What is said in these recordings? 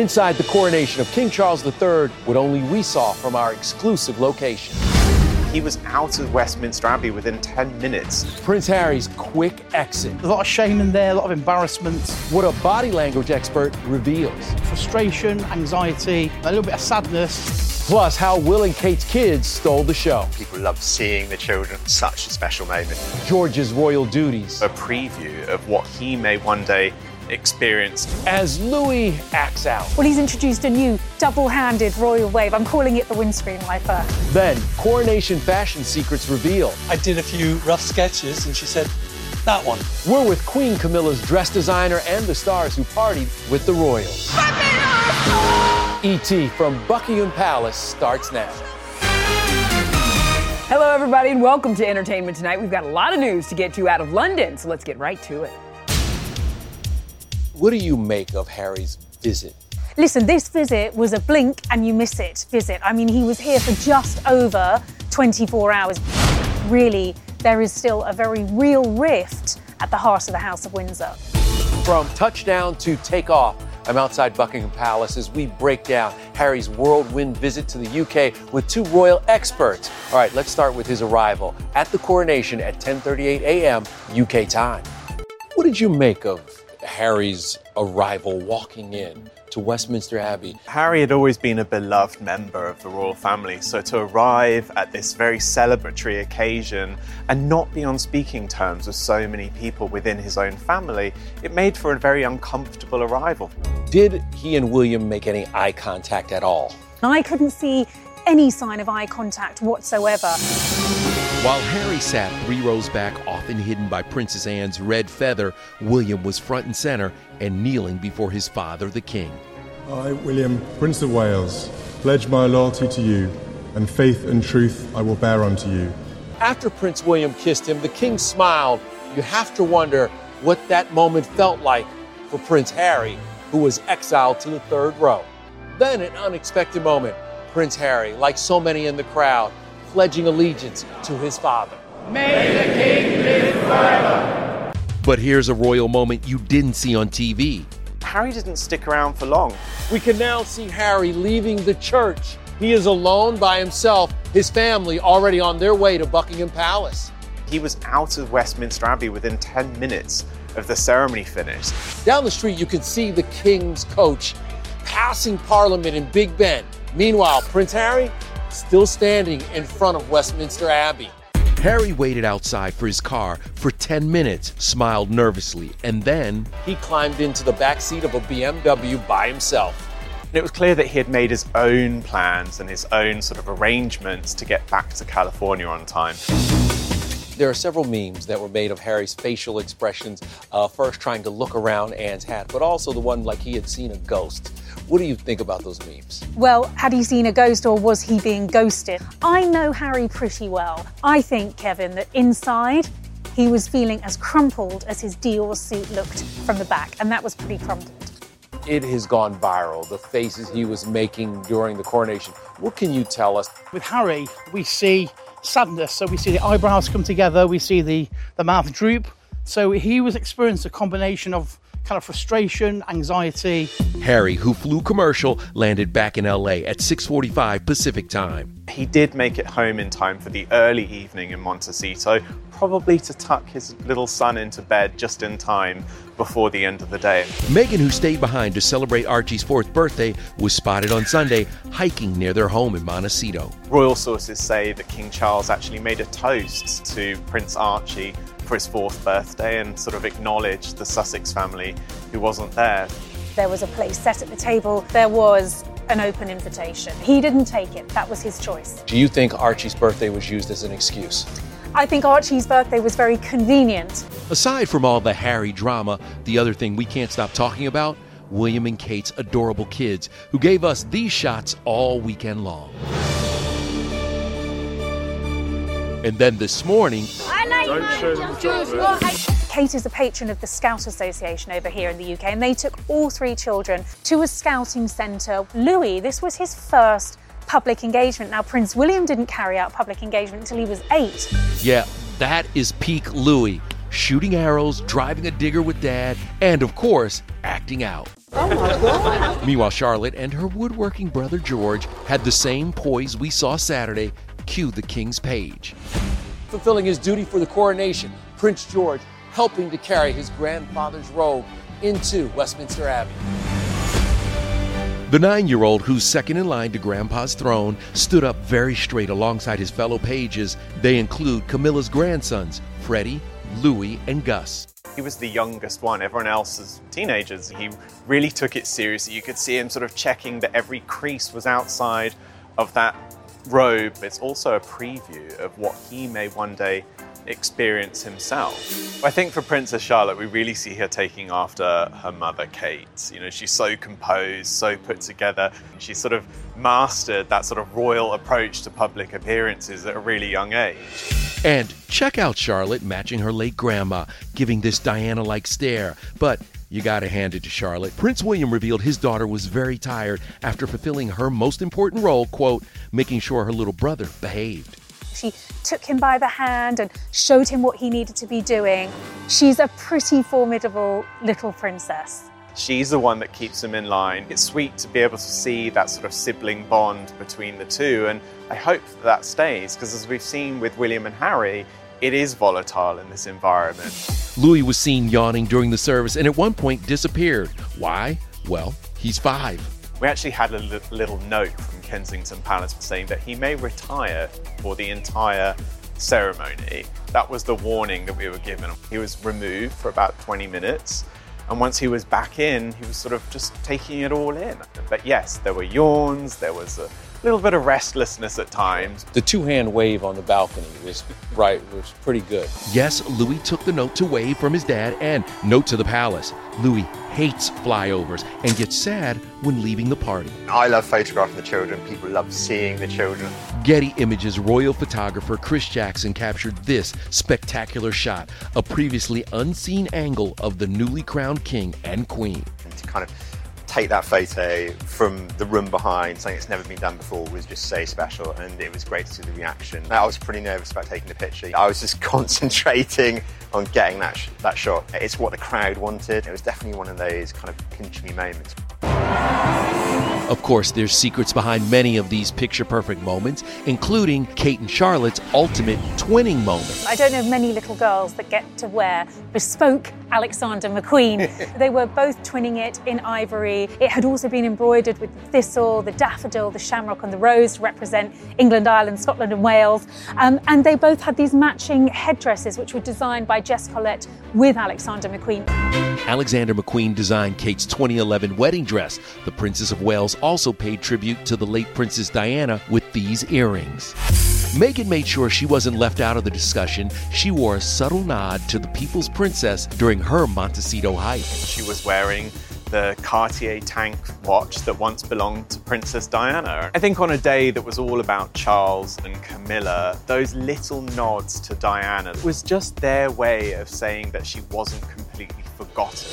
Inside the coronation of King Charles III, what only we saw from our exclusive location. He was out of Westminster Abbey within 10 minutes. Prince Harry's quick exit. A lot of shame in there, a lot of embarrassment, What a body language expert reveals. frustration, anxiety, a little bit of sadness. Plus, how Will and Kate's kids stole the show. People love seeing the children. Such a special moment. George's royal duties. A preview of what he may one day experience. As Louis acts out. Well, he's introduced a new double-handed royal wave. I'm calling it the windscreen wiper. Then, coronation fashion secrets reveal. I did a few rough sketches and she said, that one. We're with Queen Camilla's dress designer and the stars who partied with the royals. E.T. from Buckingham Palace starts now. Hello, everybody, and welcome to Entertainment Tonight. We've got a lot of news to get to out of London, so let's get right to it. What do you make of Harry's visit? Listen, this visit was a blink and you miss it visit. I mean, he was here for just over 24 hours. Really, there is still a very real rift at the heart of the House of Windsor. From touchdown to takeoff, I'm outside Buckingham Palace as we break down Harry's whirlwind visit to the UK with two royal experts. All right, let's start with his arrival at the coronation at 10:38 a.m. UK time. What did you make of Harry's arrival walking in to Westminster Abbey? Harry had always been a beloved member of the royal family, so to arrive at this very celebratory occasion and not be on speaking terms with so many people within his own family, it made for a very uncomfortable arrival. Did he and William make any eye contact at all? I couldn't see any sign of eye contact whatsoever. While Harry sat three rows back, often hidden by Princess Anne's red feather, William was front and center and kneeling before his father, the king. I, William, Prince of Wales, pledge my loyalty to you, and faith and truth I will bear unto you. After Prince William kissed him, the king smiled. You have to wonder what that moment felt like for Prince Harry, who was exiled to the third row. Then, an unexpected moment, Prince Harry, like so many in the crowd, pledging allegiance to his father. May the king live forever. But here's a royal moment you didn't see on TV. Harry didn't stick around for long. We can now see Harry leaving the church. He is alone by himself, his family already on their way to Buckingham Palace. He was out of Westminster Abbey within 10 minutes. of the ceremony finished. Down the street, you can see the King's coach passing Parliament in Big Ben. Meanwhile, Prince Harry still standing in front of Westminster Abbey. Harry waited outside for his car for 10 minutes, smiled nervously, and then he climbed into the back seat of a BMW by himself. And it was clear that he had made his own plans and his own sort of arrangements to get back to California on time. There are several memes that were made of Harry's facial expressions, uh, first trying to look around Anne's hat, but also the one like he had seen a ghost. What do you think about those memes? Well, had he seen a ghost or was he being ghosted? I know Harry pretty well. I think, Kevin, that inside he was feeling as crumpled as his Dior suit looked from the back, and that was pretty crumpled. It has gone viral, the faces he was making during the coronation. What can you tell us? With Harry, we see sadness. So we see the eyebrows come together, we see the, the mouth droop. So he was experiencing a combination of kind of frustration, anxiety. Harry, who flew commercial, landed back in LA at 6:45 Pacific time. He did make it home in time for the early evening in Montecito, probably to tuck his little son into bed just in time before the end of the day. Meghan, who stayed behind to celebrate Archie's fourth birthday, was spotted on Sunday hiking near their home in Montecito. Royal sources say that King Charles actually made a toast to Prince Archie for his fourth birthday and sort of acknowledged the Sussex family who wasn't there. There was a place set at the table. There was an open invitation. He didn't take it. That was his choice. Do you think Archie's birthday was used as an excuse? I think Archie's birthday was very convenient. Aside from all the Harry drama, the other thing we can't stop talking about William and Kate's adorable kids, who gave us these shots all weekend long. And then this morning, I know you! Kate is a patron of the Scout Association over here in the UK, and they took all three children to a scouting centre. Louis, this was his first public engagement. Now, Prince William didn't carry out public engagement until he was eight. Yeah, that is peak Louis. Shooting arrows, driving a digger with dad, and of course, acting out. Oh my God. Meanwhile, Charlotte and her woodworking brother George had the same poise we saw Saturday. Cue the King's page. Fulfilling his duty for the coronation, Prince George helping to carry his grandfather's robe into Westminster Abbey. The nine year old, who's second in line to Grandpa's throne, stood up very straight alongside his fellow pages. They include Camilla's grandsons, Freddie, Louis, and Gus. He was the youngest one. Everyone else is teenagers. He really took it seriously. You could see him sort of checking that every crease was outside of that robe. It's also a preview of what he may one day experience himself. I think for Princess Charlotte, we really see her taking after her mother, Kate. You know, she's so composed, so put together. She's sort of mastered that sort of royal approach to public appearances at a really young age. And check out Charlotte matching her late grandma, giving this Diana like stare. But you gotta hand it to Charlotte. Prince William revealed his daughter was very tired after fulfilling her most important role, quote, making sure her little brother behaved. She took him by the hand and showed him what he needed to be doing. She's a pretty formidable little princess. She's the one that keeps him in line. It's sweet to be able to see that sort of sibling bond between the two, and I hope that, that stays because, as we've seen with William and Harry, it is volatile in this environment. Louis was seen yawning during the service and at one point disappeared. Why? Well, he's five. We actually had a little note from Kensington Palace saying that he may retire for the entire ceremony. That was the warning that we were given. He was removed for about 20 minutes. And once he was back in, he was sort of just taking it all in. But yes, there were yawns, there was a little bit of restlessness at times. The two-hand wave on the balcony was right was pretty good. Yes, Louis took the note to wave from his dad and note to the palace. Louis hates flyovers and gets sad when leaving the party. I love photographing the children. People love seeing the children. Getty Images royal photographer Chris Jackson captured this spectacular shot, a previously unseen angle of the newly crowned king and queen. And to kind of take that photo from the room behind, something that's never been done before, was just so special. And it was great to see the reaction. I was pretty nervous about taking the picture. I was just concentrating on getting that, sh- that shot. It's what the crowd wanted. It was definitely one of those kind of pinch me moments. Of course, there's secrets behind many of these picture perfect moments, including Kate and Charlotte's ultimate twinning moment. I don't know many little girls that get to wear bespoke Alexander McQueen. they were both twinning it in ivory. It had also been embroidered with the thistle, the daffodil, the shamrock, and the rose to represent England, Ireland, Scotland, and Wales. Um, and they both had these matching headdresses, which were designed by Jess Collett with Alexander McQueen. Alexander McQueen designed Kate's 2011 wedding dress. The Princess of Wales also paid tribute to the late Princess Diana with these earrings. Meghan made sure she wasn't left out of the discussion. She wore a subtle nod to the People's Princess during her Montecito hike. She was wearing the Cartier tank watch that once belonged to Princess Diana. I think on a day that was all about Charles and Camilla, those little nods to Diana was just their way of saying that she wasn't completely forgotten.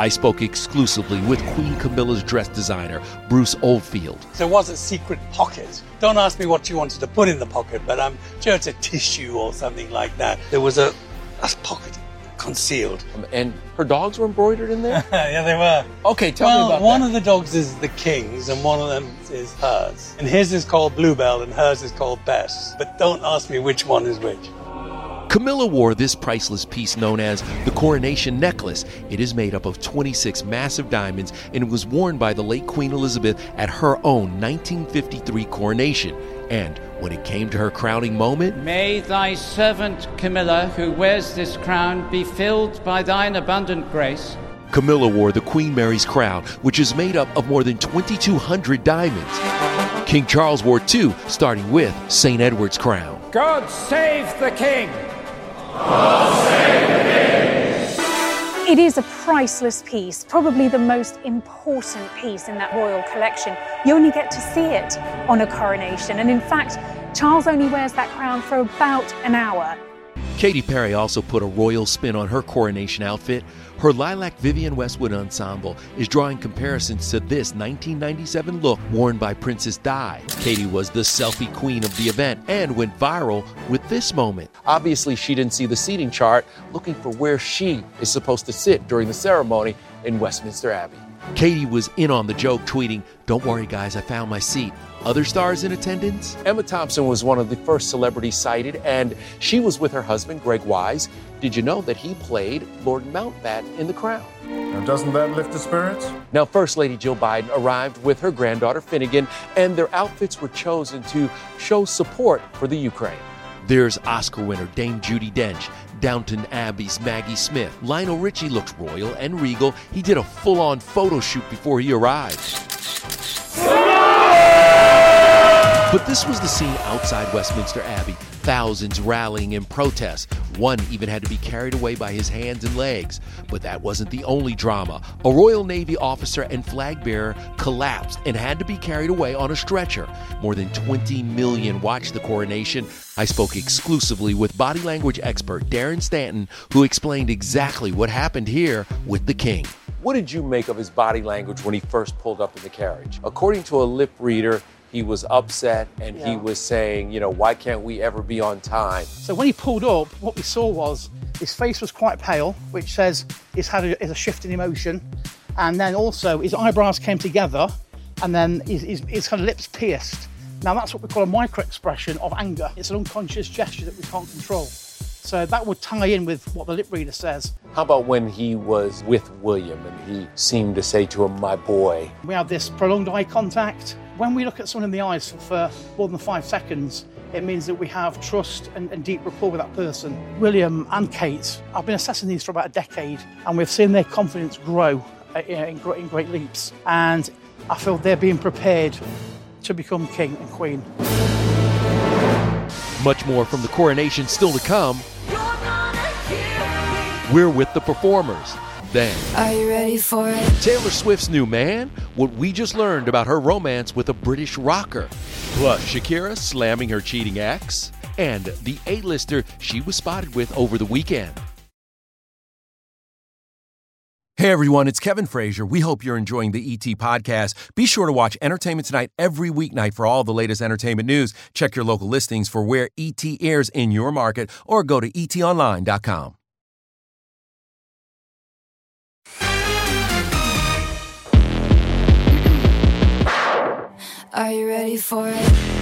I spoke exclusively with Queen Camilla's dress designer, Bruce Oldfield. So there was a secret pocket. Don't ask me what you wanted to put in the pocket, but I'm sure it's a tissue or something like that. There was a, a pocket concealed. Um, and her dogs were embroidered in there? yeah, they were. Okay, tell well, me about one that. of the dogs is the king's and one of them is hers. And his is called Bluebell and hers is called Bess. But don't ask me which one is which. Camilla wore this priceless piece known as the Coronation Necklace. It is made up of 26 massive diamonds and it was worn by the late Queen Elizabeth at her own 1953 coronation. And when it came to her crowning moment, May thy servant Camilla, who wears this crown, be filled by thine abundant grace. Camilla wore the Queen Mary's crown, which is made up of more than 2,200 diamonds. King Charles wore two, starting with St. Edward's crown. God save the king! It is a priceless piece, probably the most important piece in that royal collection. You only get to see it on a coronation, and in fact, Charles only wears that crown for about an hour. Katy Perry also put a royal spin on her coronation outfit. Her lilac Vivienne Westwood ensemble is drawing comparisons to this 1997 look worn by Princess Di. Katy was the selfie queen of the event and went viral with this moment. Obviously, she didn't see the seating chart, looking for where she is supposed to sit during the ceremony in Westminster Abbey. Katy was in on the joke, tweeting, Don't worry, guys, I found my seat. Other stars in attendance? Emma Thompson was one of the first celebrities sighted, and she was with her husband, Greg Wise. Did you know that he played Lord Mountbatten in The Crown? Now, doesn't that lift the spirits? Now, First Lady Jill Biden arrived with her granddaughter Finnegan, and their outfits were chosen to show support for the Ukraine. There's Oscar winner Dame Judi Dench, Downton Abbey's Maggie Smith. Lionel Richie looks royal and regal. He did a full on photo shoot before he arrived. But this was the scene outside Westminster Abbey. Thousands rallying in protest. One even had to be carried away by his hands and legs. But that wasn't the only drama. A Royal Navy officer and flag bearer collapsed and had to be carried away on a stretcher. More than 20 million watched the coronation. I spoke exclusively with body language expert Darren Stanton, who explained exactly what happened here with the king. What did you make of his body language when he first pulled up in the carriage? According to a lip reader, he was upset and he was saying, you know, why can't we ever be on time? So when he pulled up, what we saw was his face was quite pale, which says he's had a, a shift in emotion. And then also his eyebrows came together and then his, his, his kind of lips pierced. Now that's what we call a micro expression of anger. It's an unconscious gesture that we can't control. So that would tie in with what the lip reader says. How about when he was with William and he seemed to say to him, my boy? We have this prolonged eye contact. When we look at someone in the eyes for more than five seconds, it means that we have trust and, and deep rapport with that person. William and Kate, I've been assessing these for about a decade, and we've seen their confidence grow uh, you know, in, great, in great leaps. And I feel they're being prepared to become king and queen. Much more from the coronation still to come. We're with the performers. Then, Are you ready for it? Taylor Swift's new man, what we just learned about her romance with a British rocker, plus Shakira slamming her cheating ex, and the A-lister she was spotted with over the weekend. Hey everyone, it's Kevin Frazier. We hope you're enjoying the ET podcast. Be sure to watch Entertainment Tonight every weeknight for all the latest entertainment news. Check your local listings for where ET airs in your market or go to etonline.com. Are you ready for it?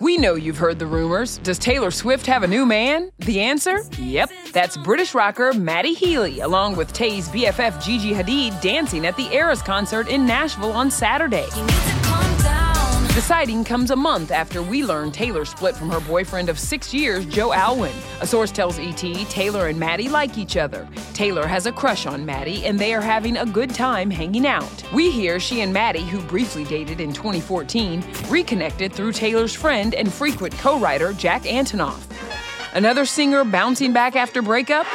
We know you've heard the rumors. Does Taylor Swift have a new man? The answer? Yep. That's British rocker Matty Healy, along with Tay's BFF Gigi Hadid, dancing at the Eras concert in Nashville on Saturday. The sighting comes a month after we learned Taylor split from her boyfriend of six years, Joe Alwyn. A source tells ET Taylor and Matty like each other. Taylor has a crush on Matty, and they are having a good time hanging out. We hear she and Matty, who briefly dated in 2014, reconnected through Taylor's friend and frequent co writer, Jack Antonoff. Another singer bouncing back after breakup?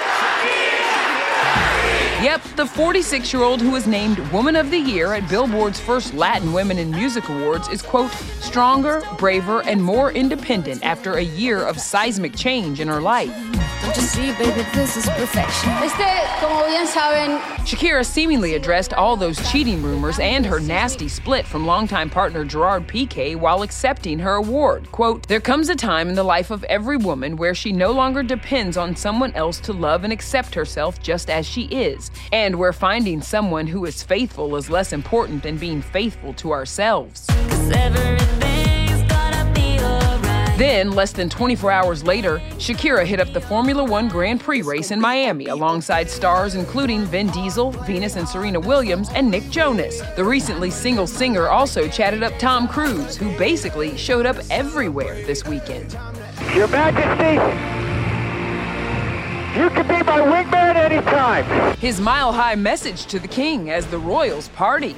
Yep, the 46 year old who was named Woman of the Year at Billboard's first Latin Women in Music Awards is, quote, stronger, braver, and more independent after a year of seismic change in her life. Don't you see, baby, this is perfection. Este, como bien saben, Shakira seemingly addressed all those cheating rumors and her nasty split from longtime partner Gerard Piqué while accepting her award. Quote, There comes a time in the life of every woman where she no longer depends on someone else to love and accept herself just as she is, and where finding someone who is faithful is less important than being faithful to ourselves. Then, less than 24 hours later, Shakira hit up the Formula One Grand Prix race in Miami alongside stars including Vin Diesel, Venus and Serena Williams, and Nick Jonas. The recently single singer also chatted up Tom Cruise, who basically showed up everywhere this weekend. Your Majesty, you can be my wingman anytime. His mile high message to the king as the royals party.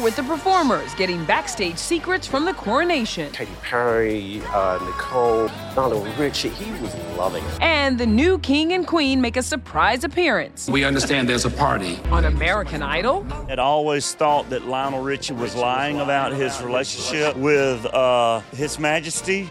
We're with the performers, getting backstage secrets from the coronation. Katy Perry, uh, Nicole, Lionel Richie, he was loving it. And the new king and queen make a surprise appearance. We understand there's a party. On American Idol? I'd always thought that Lionel Richie was lying about his relationship with uh, His Majesty.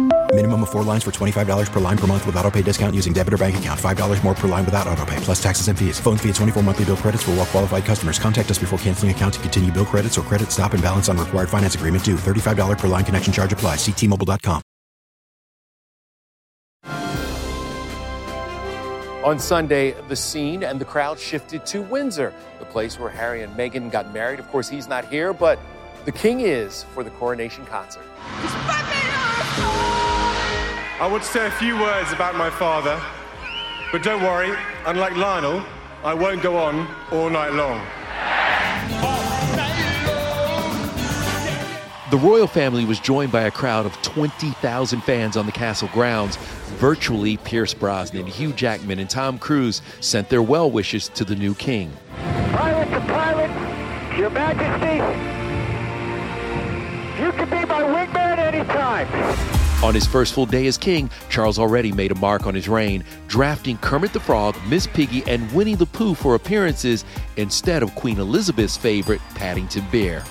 Minimum of four lines for $25 per line per month with auto pay discount using debit or bank account. $5 more per line without auto pay, plus taxes and fees. Phone fee at 24 monthly bill credits for all well qualified customers. Contact us before canceling account to continue bill credits or credit stop and balance on required finance agreement due. $35 per line connection charge apply. Ctmobile.com. On Sunday, the scene and the crowd shifted to Windsor, the place where Harry and Meghan got married. Of course, he's not here, but the king is for the coronation concert. I want to say a few words about my father, but don't worry, unlike Lionel, I won't go on all night long. The royal family was joined by a crowd of 20,000 fans on the castle grounds. Virtually, Pierce Brosnan, Hugh Jackman, and Tom Cruise sent their well wishes to the new king. Pilot to pilot, Your Majesty, you can be my wingman anytime. On his first full day as king, Charles already made a mark on his reign, drafting Kermit the Frog, Miss Piggy, and Winnie the Pooh for appearances instead of Queen Elizabeth's favorite, Paddington Bear.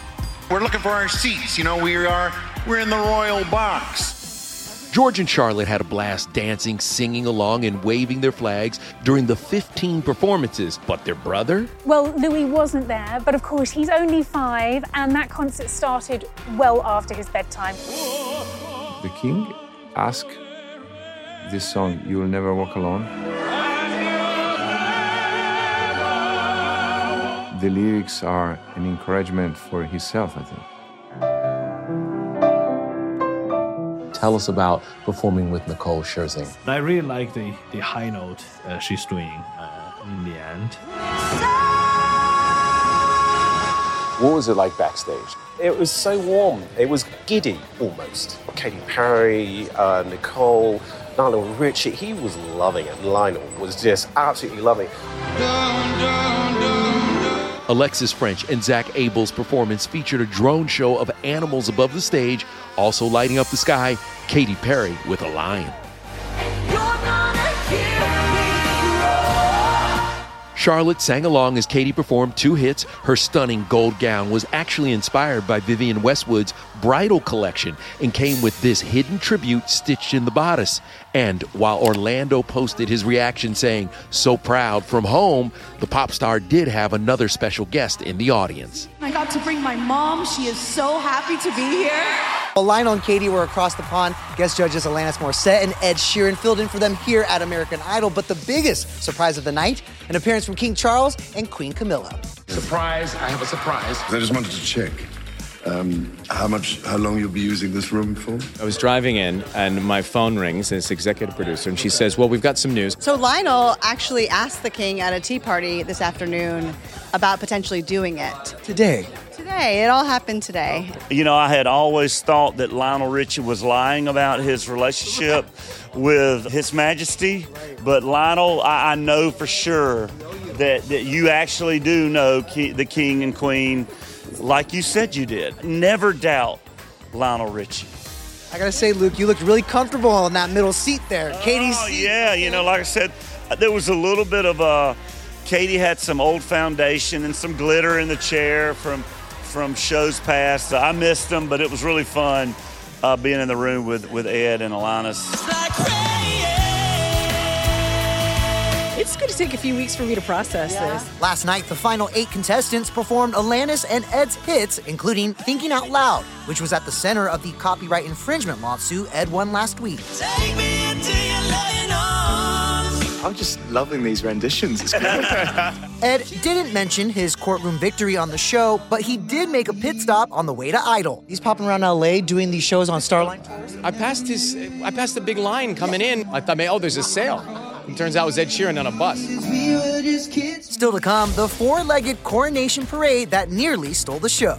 We're looking for our seats. You know, we are we're in the royal box. George and Charlotte had a blast dancing, singing along, and waving their flags during the 15 performances. But their brother? Well, Louis wasn't there, but of course he's only five, and that concert started well after his bedtime. The king asked this song, You Will Never Walk Alone. The lyrics are an encouragement for himself, I think. Tell us about performing with Nicole Scherzinger. I really like the, the high note uh, she's doing uh, in the end. What was it like backstage? It was so warm. It was giddy almost. Katy Perry, uh, Nicole, Lionel Richie, he was loving it. Lionel was just absolutely loving it. Alexis Ffrench and Zak Abel's performance featured a drone show of animals above the stage, also lighting up the sky, Katy Perry with a lion. Charlotte sang along as Katy performed two hits. Her stunning gold gown was actually inspired by Vivienne Westwood's bridal collection and came with this hidden tribute stitched in the bodice. And while Orlando posted his reaction saying, So proud from home, the pop star did have another special guest in the audience. I got to bring my mom. She is so happy to be here. While Lionel and Katy were across the pond, guest judges Alanis Morissette and Ed Sheeran filled in for them here at American Idol. But the biggest surprise of the night, an appearance from King Charles and Queen Camilla. Surprise, I have a surprise. I just wanted to check um, how much, how long you'll be using this room for? I was driving in and my phone rings, and it's executive producer, and she says, Well, we've got some news. So Lionel actually asked the king at a tea party this afternoon about potentially doing it. Today. Today. It all happened today. You know, I had always thought that Lionel Richie was lying about his relationship with His Majesty, but Lionel, I, I know for sure that, that you actually do know ki- the king and queen like you said you did. Never doubt Lionel Richie. I gotta say, Luke, you looked really comfortable in that middle seat there. Katy's Oh, seat. yeah, you know, like I said, there was a little bit of a. Katie had some old foundation and some glitter in the chair from from shows past. I missed them, but it was really fun uh, being in the room with, with Ed and Alanis. It's going to take a few weeks for me to process this. Last night, the final eight contestants performed Alanis and Ed's hits, including Thinking Out Loud, which was at the center of the copyright infringement lawsuit Ed won last week. I'm just loving these renditions. It's great. Ed didn't mention his courtroom victory on the show, but he did make a pit stop on the way to Idol. He's popping around LA doing these shows on Starline tours. I passed his, I passed the big line coming in. I thought, oh, there's a sale. It turns out it was Ed Sheeran on a bus. Still to come, the four legged coronation parade that nearly stole the show.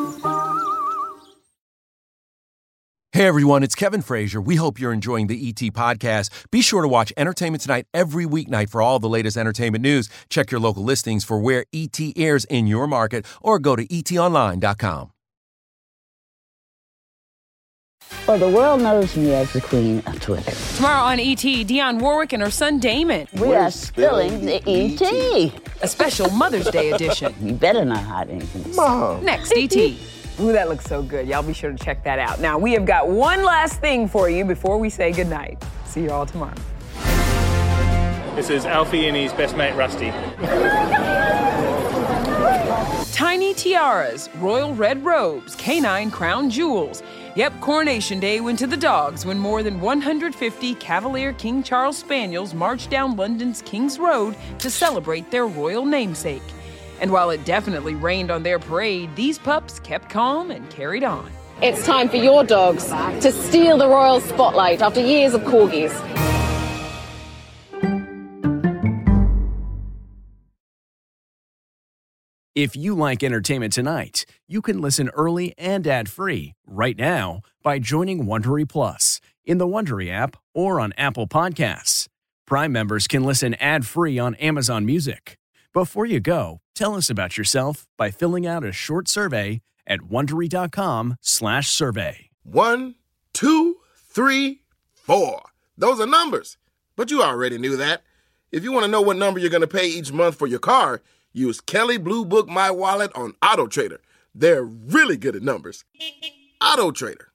Hey everyone, it's Kevin Frazier. We hope you're enjoying the ET podcast. Be sure to watch Entertainment Tonight every weeknight for all the latest entertainment news. Check your local listings for where ET airs in your market or go to etonline.com. Well, the world knows me as the queen of Twitter. Tomorrow on ET, Dionne Warwick and her son Damon. We are spilling the ET. A special Mother's Day edition. You better not hide anything. Mom. Next, ET. Ooh, that looks so good. Y'all be sure to check that out. Now, we have got one last thing for you before we say goodnight. See you all tomorrow. This is Alfie and his best mate, Rusty. Tiny tiaras, royal red robes, canine crown jewels. Yep, Coronation Day went to the dogs when more than 150 Cavalier King Charles Spaniels marched down London's King's Road to celebrate their royal namesake. And while it definitely rained on their parade, these pups kept calm and carried on. It's time for your dogs to steal the royal spotlight after years of corgis. If you like entertainment tonight, you can listen early and ad-free right now by joining Wondery Plus in the Wondery app or on Apple Podcasts. Prime members can listen ad-free on Amazon Music. Before you go, Tell us about yourself by filling out a short survey at wondery.com/survey. One, two, three, four. Those are numbers. But you already knew that. If you want to know what number you're going to pay each month for your car, use Kelley Blue Book My Wallet on Auto Trader. They're really good at numbers. Auto Trader.